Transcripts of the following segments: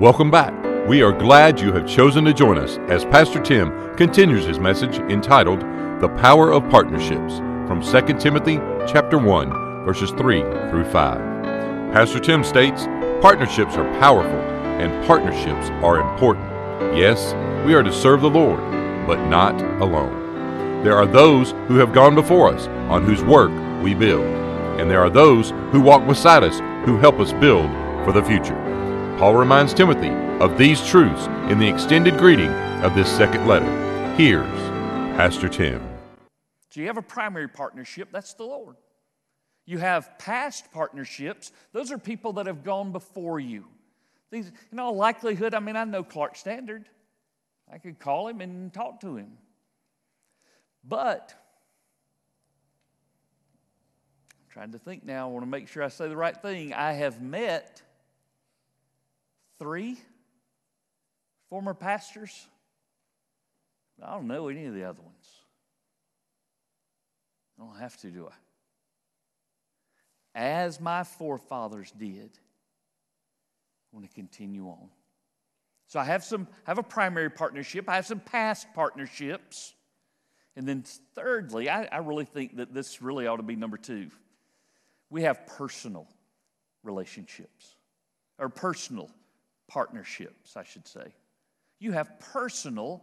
Welcome back. We are glad you have chosen to join us as Pastor Tim continues his message entitled The Power of Partnerships from 2 Timothy chapter 1 verses 3 through 5. Pastor Tim states, partnerships are powerful and partnerships are important. Yes, we are to serve the Lord, but not alone. There are those who have gone before us on whose work we build, and there are those who walk beside us who help us build for the future. Paul reminds Timothy of these truths in the extended greeting of this second letter. Here's Pastor Tim. So you have a primary partnership, that's the Lord. You have past partnerships, those are people that have gone before you. These, in all likelihood, I mean, I know Clark Standard. I could call him and talk to him. But I'm trying to think now, I want to make sure I say the right thing. I have met three former pastors. I don't know any of the other ones. I don't have to, do I? As my forefathers did. I want to continue on. So I have some I have a primary partnership, I have some past partnerships. And then thirdly, I, I really think that this really ought to be number two. We have personal relationships, or personal partnerships, I should say. You have personal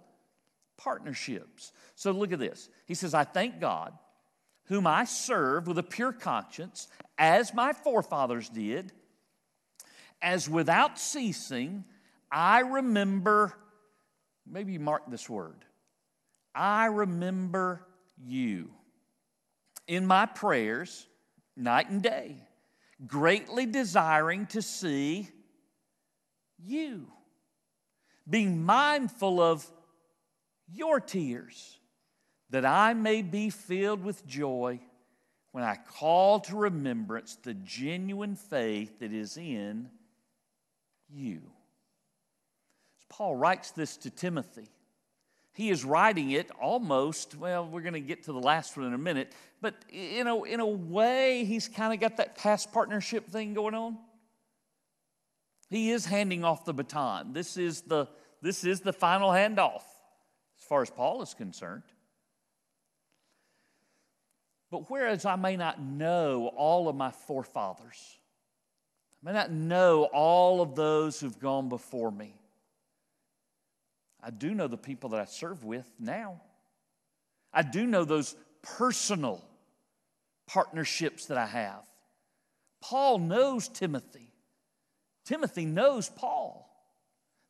partnerships. So look at this. He says, I thank God, whom I serve with a pure conscience, as my forefathers did, as without ceasing I remember, maybe mark this word, I remember you in my prayers night and day, greatly desiring to see you, being mindful of your tears, that I may be filled with joy when I call to remembrance the genuine faith that is in you. As Paul writes this to Timothy. He is writing it almost, well, we're going to get to the last one in a minute, but in a, in a way, he's kind of got that past partnership thing going on. He is handing off the baton. This is the, this is the final handoff as far as Paul is concerned. But whereas I may not know all of my forefathers, I may not know all of those who've gone before me, I do know the people that I serve with now. I do know those personal partnerships that I have. Paul knows Timothy. Timothy knows Paul.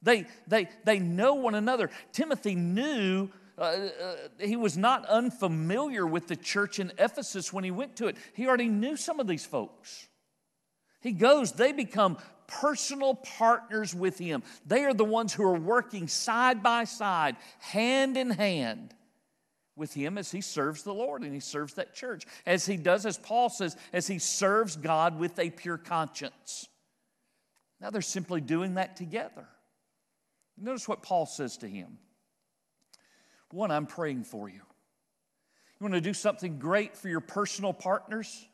They, they, they know one another. Timothy knew, uh, uh, he was not unfamiliar with the church in Ephesus when he went to it. He already knew some of these folks. He goes, they become personal partners with him. They are the ones who are working side by side, hand in hand with him as he serves the Lord and he serves that church. As he does, as Paul says, as he serves God with a pure conscience. Now they're simply doing that together. Notice what Paul says to him. One, I'm praying for you. You want to do something great for your personal partners?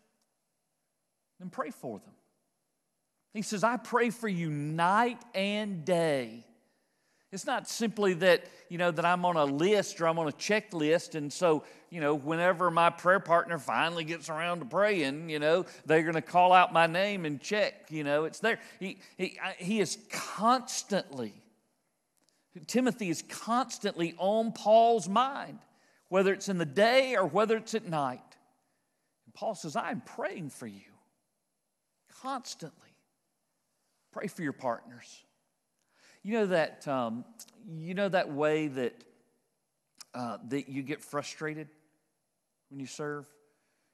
Then pray for them. He says, I pray for you night and day it's not simply that, you know, that I'm on a list or I'm on a checklist. And so, you know, whenever my prayer partner finally gets around to praying, you know, they're going to call out my name and check, you know, it's there. He, he, he is constantly, Timothy is constantly on Paul's mind, whether it's in the day or whether it's at night. And Paul says, I'm praying for you constantly. Pray for your partners. You know that, um, you know that way that, uh, that you get frustrated when you serve?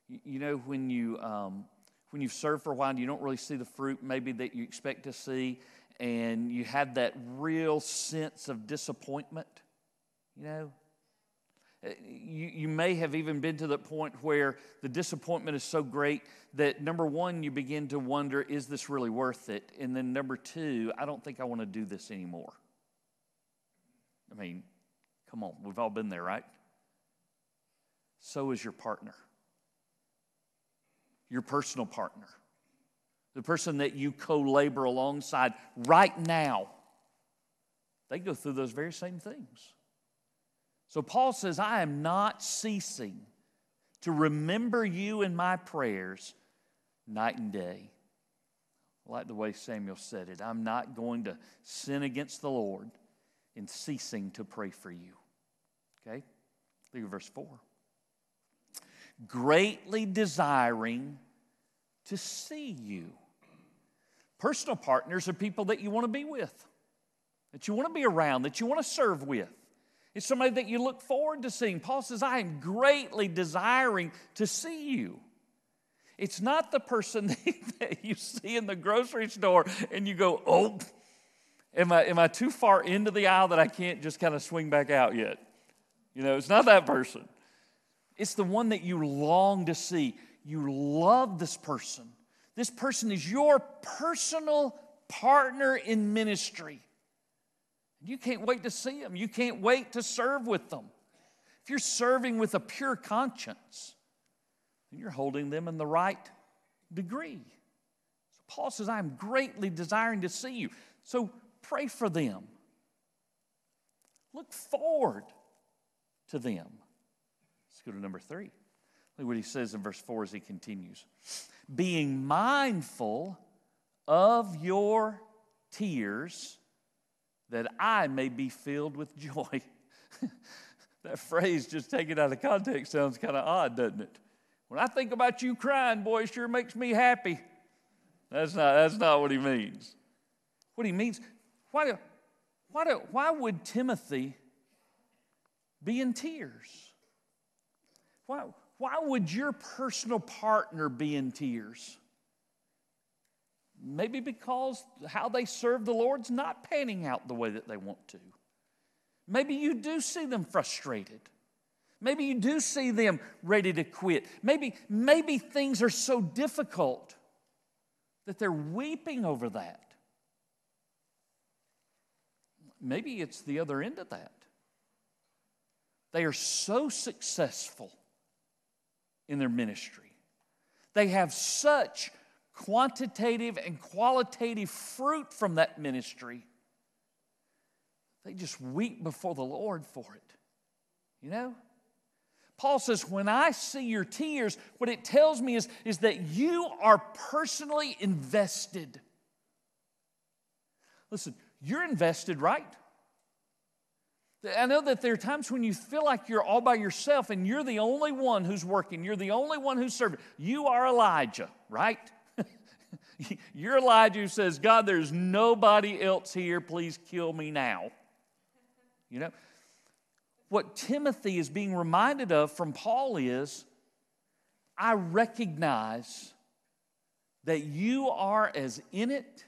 You, you know, when, you, um, when you've served for a while and you don't really see the fruit maybe that you expect to see, and you have that real sense of disappointment, you know? Uh, you, you may have even been to the point where the disappointment is so great that number one, you begin to wonder, is this really worth it? And then number two, I don't think I want to do this anymore. I mean, come on, we've all been there, right? So is your partner, your personal partner, the person that you co labor alongside right now. they go through those very same things. So Paul says, I am not ceasing to remember you in my prayers night and day. I like the way Samuel said it. I'm not going to sin against the Lord in ceasing to pray for you. Okay? Look at verse 4. Greatly desiring to see you. Personal partners are people that you want to be with, that you want to be around, that you want to serve with. It's somebody that you look forward to seeing. Paul says, I am greatly desiring to see you. It's not the person that you see in the grocery store and you go, oh, am I, am I too far into the aisle that I can't just kind of swing back out yet? You know, it's not that person. It's the one that you long to see. You love this person. This person is your personal partner in ministry. You can't wait to see them. You can't wait to serve with them. If you're serving with a pure conscience, then you're holding them in the right degree. So Paul says, I'm greatly desiring to see you. So pray for them. Look forward to them. Let's go to number three. Look what he says in verse 4 as he continues. Being mindful of your tears that I may be filled with joy. that phrase, just taken out of context, sounds kind of odd, doesn't it? When I think about you crying, boy, it sure makes me happy. That's not, that's not what he means. What he means, why, do, why, do, why would Timothy be in tears? Why, why would your personal partner be in tears? Maybe because how they serve the Lord's not panning out the way that they want to. Maybe you do see them frustrated. Maybe you do see them ready to quit. Maybe, maybe things are so difficult that they're weeping over that. Maybe it's the other end of that. They are so successful in their ministry, they have such quantitative and qualitative fruit from that ministry. They just weep before the Lord for it. You know? Paul says, when I see your tears, what it tells me is, is that you are personally invested. Listen, you're invested, right? I know that there are times when you feel like you're all by yourself and you're the only one who's working, you're the only one who's serving. You are Elijah, right? You're Elijah says, God, there's nobody else here. Please kill me now. You know? What Timothy is being reminded of from Paul is, I recognize that you are as in it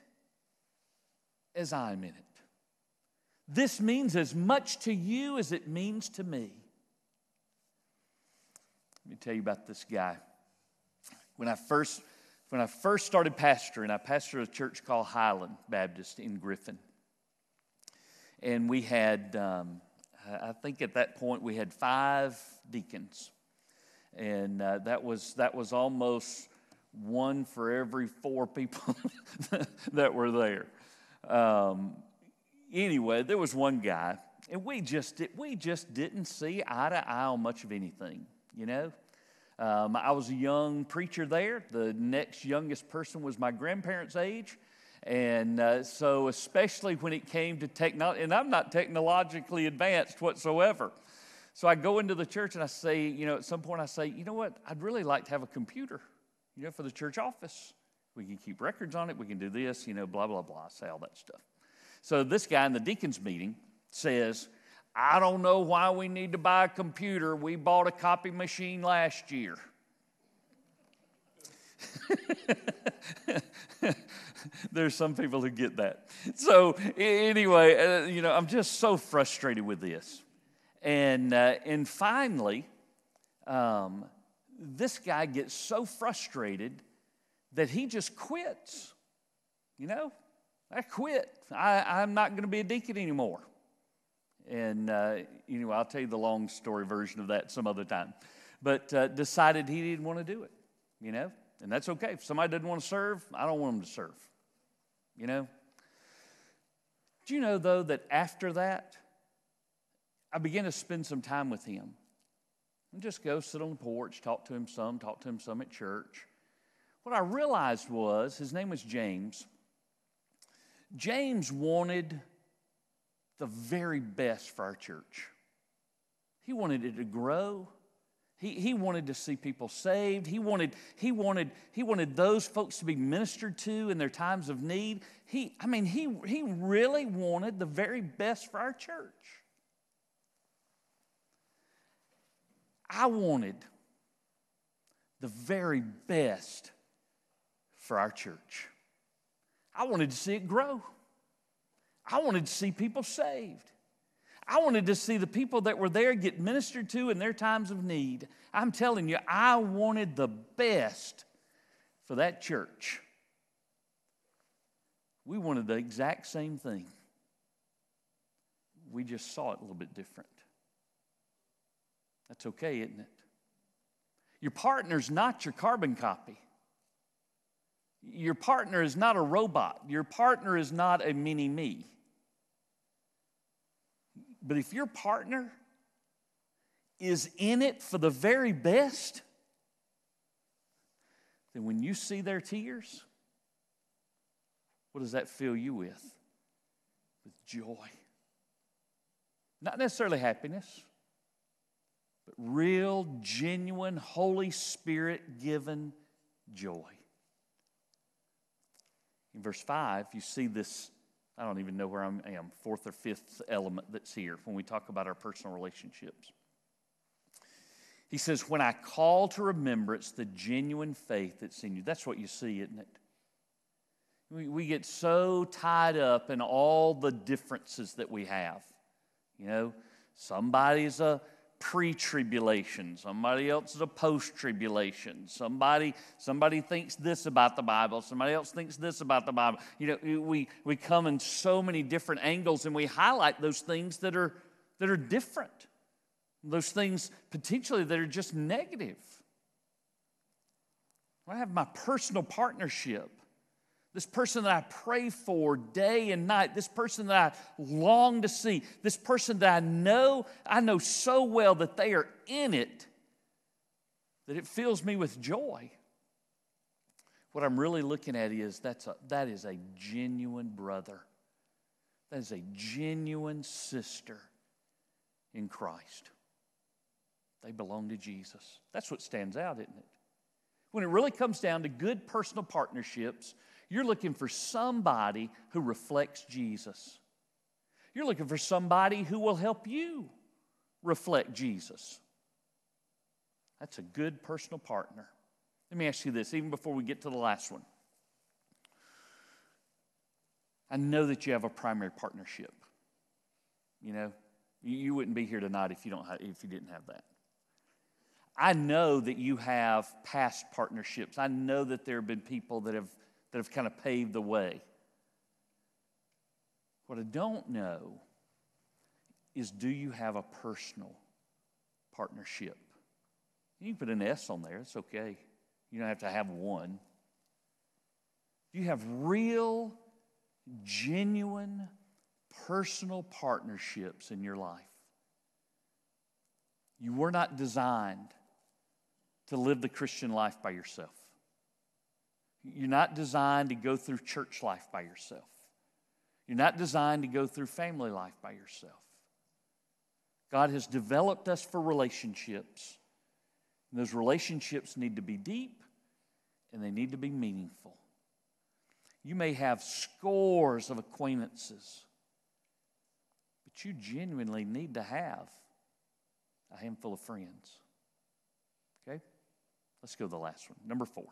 as I'm in it. This means as much to you as it means to me. Let me tell you about this guy. When I first when I first started pastoring, I pastored a church called Highland Baptist in Griffin. And we had, um, I think at that point, we had five deacons. And uh, that, was, that was almost one for every four people that were there. Um, anyway, there was one guy, and we just, we just didn't see eye to eye on much of anything, you know? Um, I was a young preacher there. The next youngest person was my grandparents' age. And uh, so, especially when it came to technology, and I'm not technologically advanced whatsoever. So I go into the church and I say, you know, at some point I say, you know what, I'd really like to have a computer, you know, for the church office. We can keep records on it, we can do this, you know, blah, blah, blah. I say all that stuff. So this guy in the deacon's meeting says, I don't know why we need to buy a computer. We bought a copy machine last year. There's some people who get that. So, anyway, uh, you know, I'm just so frustrated with this. And, uh, and finally, um, this guy gets so frustrated that he just quits. You know, I quit. I, I'm not going to be a deacon anymore. And uh, anyway, I'll tell you the long story version of that some other time. But uh, decided he didn't want to do it, you know? And that's okay. If somebody doesn't want to serve, I don't want them to serve, you know? Do you know, though, that after that, I began to spend some time with him? And just go sit on the porch, talk to him some, talk to him some at church. What I realized was his name was James. James wanted the very best for our church. He wanted it to grow. He, he wanted to see people saved. He wanted, he, wanted, he wanted those folks to be ministered to in their times of need. He, I mean, he, he really wanted the very best for our church. I wanted the very best for our church. I wanted to see it grow. I wanted to see people saved. I wanted to see the people that were there get ministered to in their times of need. I'm telling you, I wanted the best for that church. We wanted the exact same thing. We just saw it a little bit different. That's okay, isn't it? Your partner's not your carbon copy. Your partner is not a robot. Your partner is not a mini me. But if your partner is in it for the very best, then when you see their tears, what does that fill you with? With joy. Not necessarily happiness, but real, genuine, Holy Spirit given joy. In verse 5, you see this I don't even know where I am, fourth or fifth element that's here when we talk about our personal relationships. He says, When I call to remembrance the genuine faith that's in you. That's what you see, isn't it? We, we get so tied up in all the differences that we have. You know, somebody's a pre-tribulation. Somebody else is a post-tribulation. Somebody somebody thinks this about the bible. Somebody else thinks this about the bible. You know we we come in so many different angles and we highlight those things that are that are different. Those things potentially that are just negative. I have my personal partnership this person that I pray for day and night, this person that I long to see, this person that I know, I know so well that they are in it that it fills me with joy. What I'm really looking at is that's a, that is a genuine brother. That is a genuine sister in Christ. They belong to Jesus. That's what stands out, isn't it? When it really comes down to good personal partnerships, you're looking for somebody who reflects Jesus. You're looking for somebody who will help you reflect Jesus. That's a good personal partner. Let me ask you this, even before we get to the last one. I know that you have a primary partnership. You know, you wouldn't be here tonight if you, don't have, if you didn't have that. I know that you have past partnerships. I know that there have been people that have that have kind of paved the way. What I don't know is do you have a personal partnership? You can put an S on there, it's okay. You don't have to have one. Do you have real, genuine, personal partnerships in your life? You were not designed to live the Christian life by yourself. You're not designed to go through church life by yourself. You're not designed to go through family life by yourself. God has developed us for relationships. And those relationships need to be deep and they need to be meaningful. You may have scores of acquaintances, but you genuinely need to have a handful of friends. Okay? Let's go to the last one. Number four.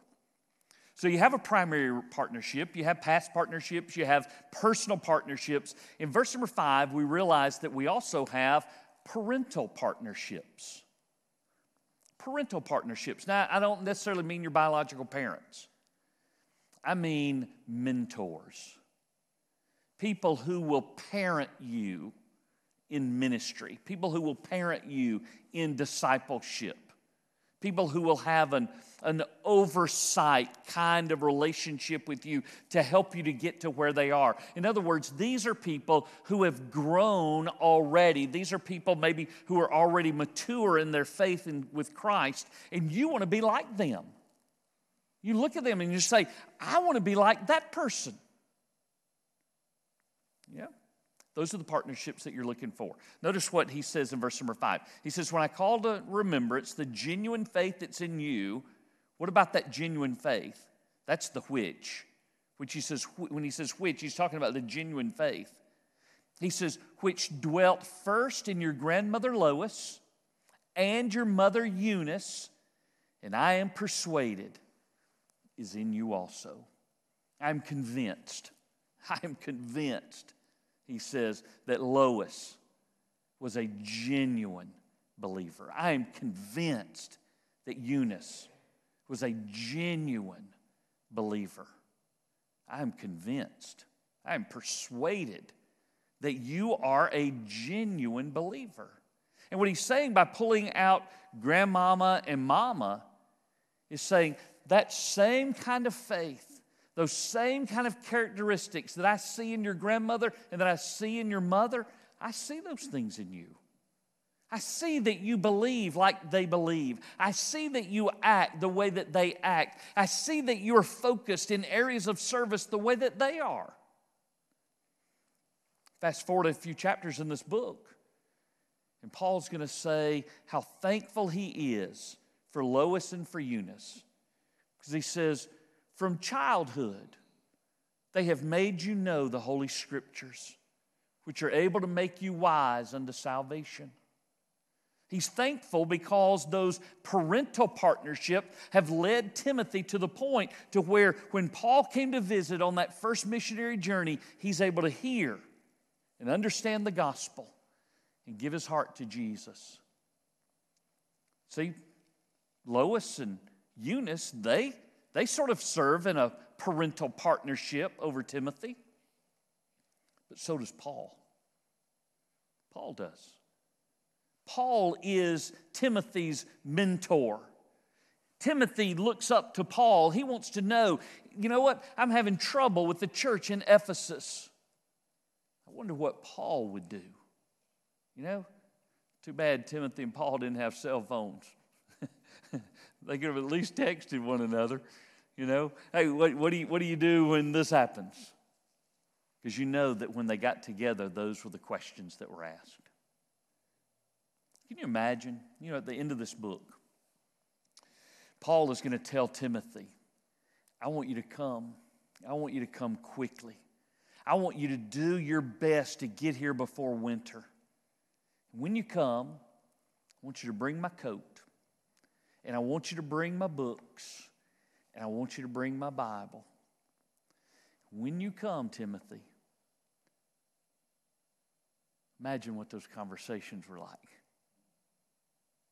So you have a primary partnership, you have past partnerships, you have personal partnerships. In verse number five, we realize that we also have parental partnerships. Parental partnerships. Now, I don't necessarily mean your biological parents, I mean mentors. People who will parent you in ministry, people who will parent you in discipleship people who will have an, an oversight kind of relationship with you to help you to get to where they are. In other words, these are people who have grown already. These are people maybe who are already mature in their faith in, with Christ, and you want to be like them. You look at them and you say, I want to be like that person. Yeah. Those are the partnerships that you're looking for. Notice what he says in verse number five. He says, When I call to remembrance the genuine faith that's in you, what about that genuine faith? That's the which. Which he says, when he says which, he's talking about the genuine faith. He says, which dwelt first in your grandmother Lois and your mother Eunice, and I am persuaded is in you also. I'm convinced. I am convinced he says that Lois was a genuine believer. I am convinced that Eunice was a genuine believer. I am convinced, I am persuaded that you are a genuine believer. And what he's saying by pulling out grandmama and mama is saying that same kind of faith those same kind of characteristics that I see in your grandmother and that I see in your mother, I see those things in you. I see that you believe like they believe. I see that you act the way that they act. I see that you're focused in areas of service the way that they are. Fast forward a few chapters in this book, and Paul's going to say how thankful he is for Lois and for Eunice. Because he says, from childhood, they have made you know the Holy Scriptures, which are able to make you wise unto salvation. He's thankful because those parental partnership have led Timothy to the point to where when Paul came to visit on that first missionary journey, he's able to hear and understand the gospel and give his heart to Jesus. See, Lois and Eunice, they they sort of serve in a parental partnership over Timothy. But so does Paul. Paul does. Paul is Timothy's mentor. Timothy looks up to Paul. He wants to know, you know what? I'm having trouble with the church in Ephesus. I wonder what Paul would do. You know, too bad Timothy and Paul didn't have cell phones. They could have at least texted one another. You know, hey, what, what, do, you, what do you do when this happens? Because you know that when they got together, those were the questions that were asked. Can you imagine? You know, at the end of this book, Paul is going to tell Timothy, I want you to come. I want you to come quickly. I want you to do your best to get here before winter. When you come, I want you to bring my coat, and I want you to bring my books, and I want you to bring my Bible. When you come, Timothy, imagine what those conversations were like.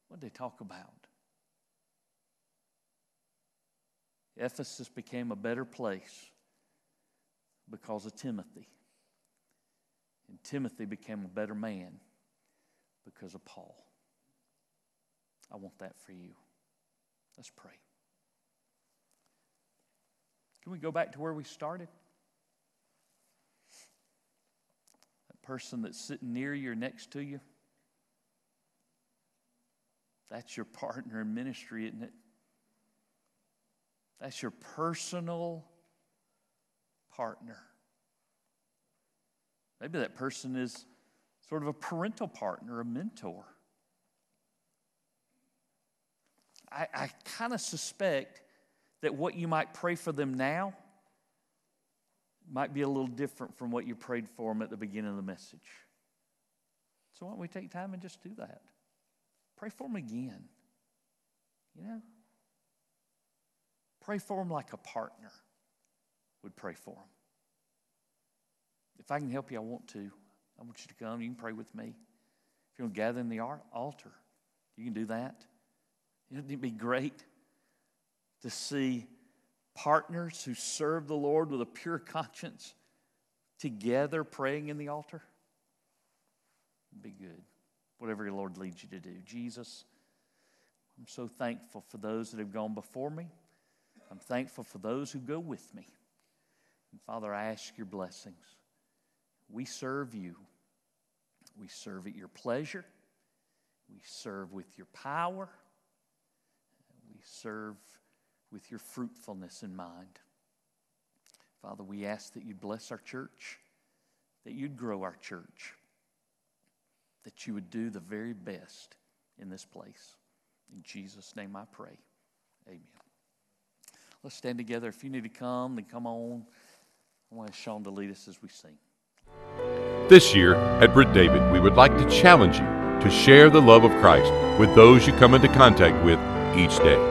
What did they talk about? Ephesus became a better place because of Timothy. And Timothy became a better man because of Paul. I want that for you. Let's pray. Can we go back to where we started? That person that's sitting near you or next to you. That's your partner in ministry, isn't it? That's your personal partner. Maybe that person is sort of a parental partner, a mentor. I, I kind of suspect that what you might pray for them now might be a little different from what you prayed for them at the beginning of the message. So why don't we take time and just do that? Pray for them again. You know? Pray for them like a partner would pray for them. If I can help you, I want to. I want you to come. You can pray with me. If you want to gather in the altar, you can do that. It'd be great to see partners who serve the Lord with a pure conscience together praying in the altar? Be good. Whatever the Lord leads you to do. Jesus, I'm so thankful for those that have gone before me. I'm thankful for those who go with me. And Father, I ask your blessings. We serve you. We serve at your pleasure. We serve with your power. Serve with your fruitfulness in mind. Father, we ask that you bless our church, that you'd grow our church, that you would do the very best in this place. In Jesus' name I pray. Amen. Let's stand together. If you need to come, then come on. I want Sean to lead us as we sing. This year at Britt David, we would like to challenge you to share the love of Christ with those you come into contact with each day.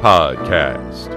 Podcast.